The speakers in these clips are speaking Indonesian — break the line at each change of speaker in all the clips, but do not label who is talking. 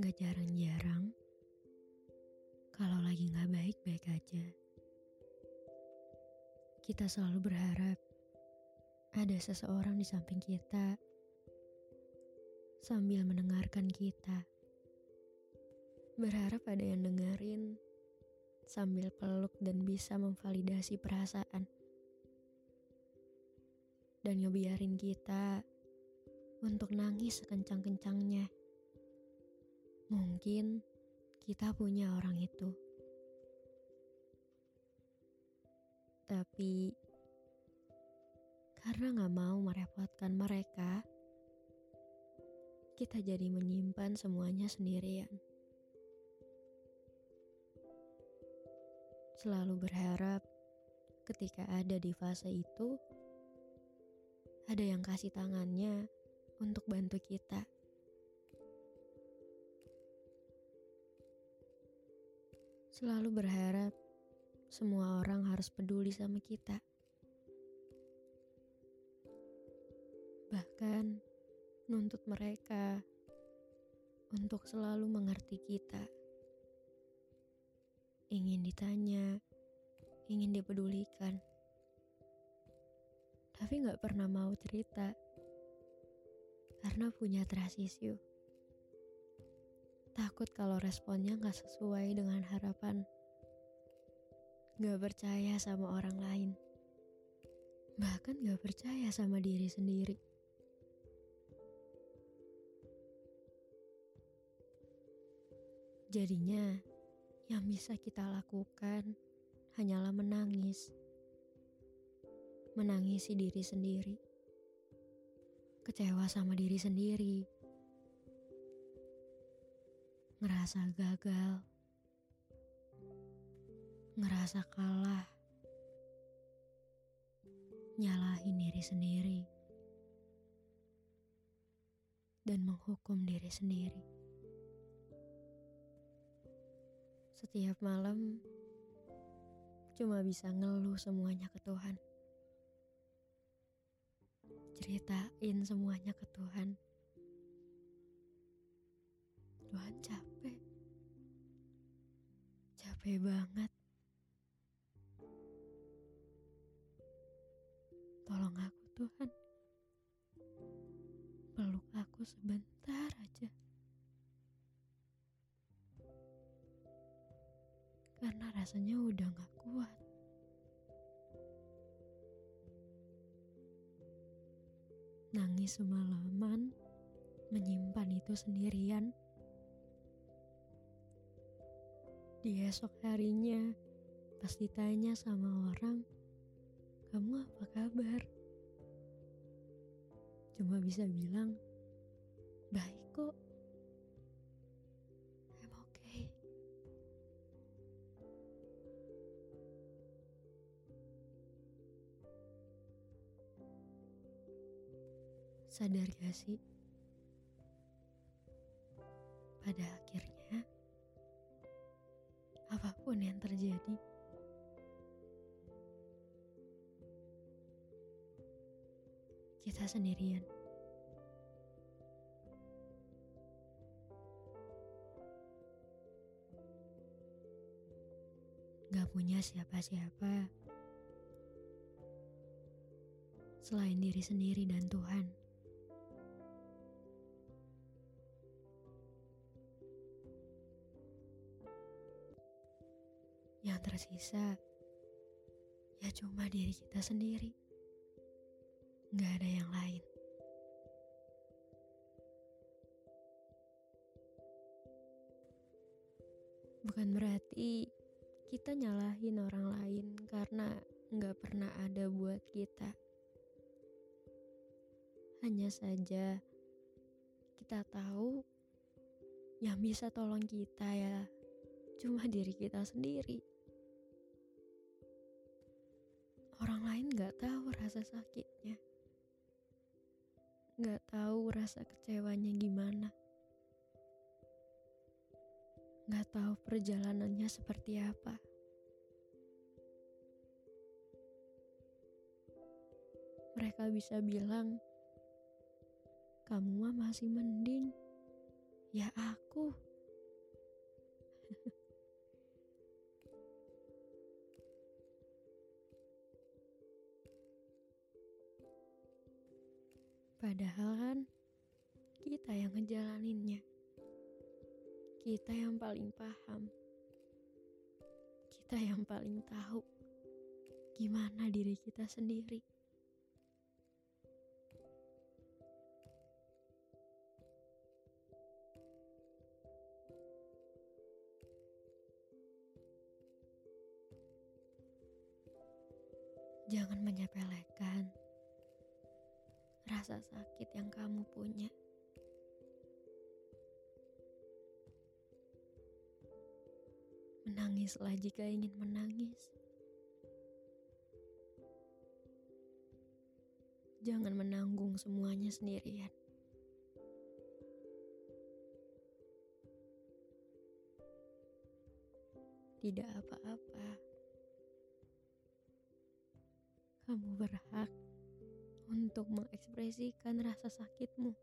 Gak jarang-jarang, kalau lagi gak baik-baik aja, kita selalu berharap ada seseorang di samping kita sambil mendengarkan kita. Berharap ada yang dengerin sambil peluk dan bisa memvalidasi perasaan. Dan ngebiarin kita untuk nangis sekencang-kencangnya. Mungkin kita punya orang itu. Tapi karena gak mau merepotkan mereka, kita jadi menyimpan semuanya sendirian. Selalu berharap ketika ada di fase itu, ada yang kasih tangannya untuk bantu kita. Selalu berharap semua orang harus peduli sama kita. Bahkan nuntut mereka untuk selalu mengerti kita. Ingin ditanya, ingin dipedulikan. Tapi gak pernah mau cerita. Karena punya trust issue. Takut kalau responnya gak sesuai dengan harapan. Gak percaya sama orang lain. Bahkan gak percaya sama diri sendiri. Jadinya, yang bisa kita lakukan hanyalah menangis. Menangisi diri sendiri. Kecewa sama diri sendiri. Ngerasa gagal. Ngerasa kalah. Nyalahin diri sendiri. Dan menghukum diri sendiri. Setiap malam cuma bisa ngeluh semuanya ke Tuhan. Ceritain semuanya ke Tuhan. Tuhan capek. Capek banget. Tolong aku Tuhan. Peluk aku sebentar aja. Karena rasanya udah gak kuat. Nangis semalaman, menyimpan itu sendirian. Di esok harinya, pas ditanya sama orang, kamu apa kabar? Cuma bisa bilang, baik kok. I'm okay. Sadar gak sih? Pada akhirnya, apa pun yang terjadi, kita sendirian. Gak punya siapa-siapa selain diri sendiri dan Tuhan. Tersisa ya cuma diri kita sendiri. Gak ada yang lain. Bukan berarti kita nyalahin orang lain karena pernah ada buat kita. Hanya saja kita tahu yang bisa tolong kita ya cuma diri kita sendiri. Orang lain gak tahu rasa sakitnya. Gak tahu rasa kecewanya gimana. Gak tahu perjalanannya seperti apa. Mereka bisa bilang, kamu mah masih mending. Ya aku. Padahal kan kita yang ngejalaninnya. Kita yang paling paham. Kita yang paling tahu gimana diri kita sendiri. Jangan menyepelekan rasa sakit yang kamu punya. Menangislah jika ingin menangis. Jangan menanggung semuanya sendirian. Tidak apa-apa. Kamu berhak untuk mengekspresikan rasa sakitmu.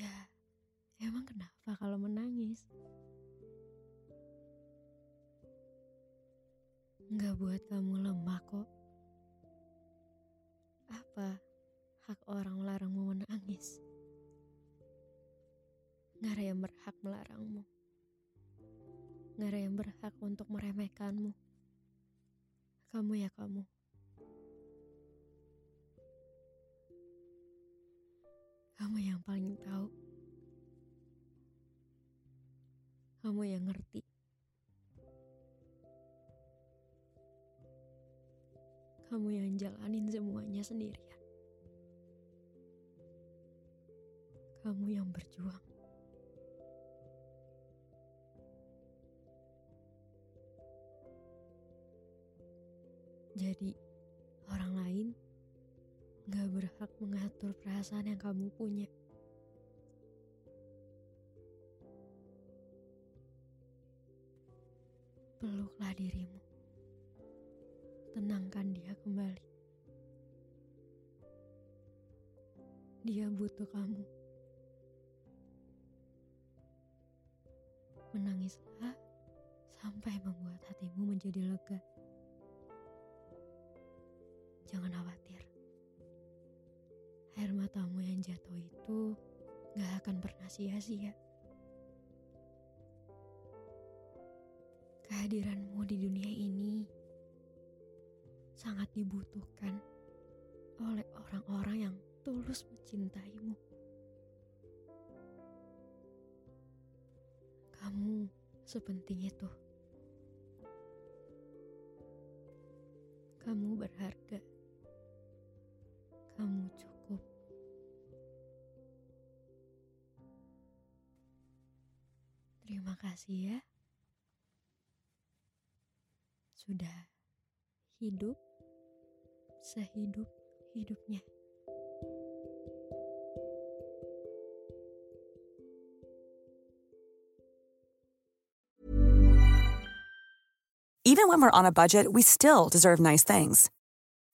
Ya, emang kenapa kalau menangis? Nggak buat kamu lemah kok. Apa hak orang melarangmu menangis? Nggak ada yang berhak melarangmu. Gak ada yang berhak untuk meremehkanmu. Kamu ya kamu. Kamu yang paling tahu. Kamu yang ngerti. Kamu yang jalanin semuanya sendirian. Kamu yang berjuang. Jadi, orang lain gak berhak mengatur perasaan yang kamu punya. Peluklah dirimu. Tenangkan dia kembali. Dia butuh kamu. Menangislah sampai membuat hatimu menjadi lega. Jangan khawatir. Air matamu yang jatuh itu gak akan pernah sia-sia. Kehadiranmu di dunia ini sangat dibutuhkan oleh orang-orang yang tulus mencintaimu. Kamu sepenting itu. Kamu berharga kamu cukup. Terima kasih ya. Sudah hidup sehidup-hidupnya.
Even when we're on a budget, we still deserve nice things.